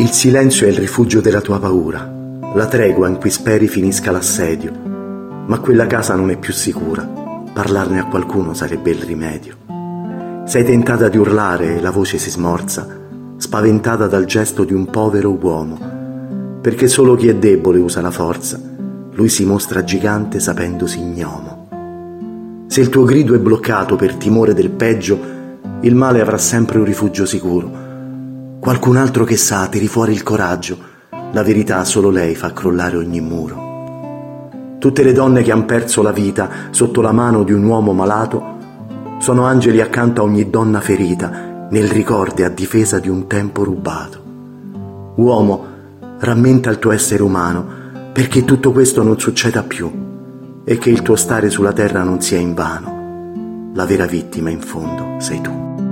Il silenzio è il rifugio della tua paura, la tregua in cui speri finisca l'assedio, ma quella casa non è più sicura, parlarne a qualcuno sarebbe il rimedio. Sei tentata di urlare e la voce si smorza, spaventata dal gesto di un povero uomo, perché solo chi è debole usa la forza, lui si mostra gigante sapendosi ignomo. Se il tuo grido è bloccato per timore del peggio, il male avrà sempre un rifugio sicuro. Qualcun altro che sa tiri fuori il coraggio, la verità solo lei fa crollare ogni muro. Tutte le donne che han perso la vita sotto la mano di un uomo malato sono angeli accanto a ogni donna ferita, nel ricordo e a difesa di un tempo rubato. Uomo, rammenta il tuo essere umano, perché tutto questo non succeda più e che il tuo stare sulla terra non sia invano. La vera vittima in fondo sei tu.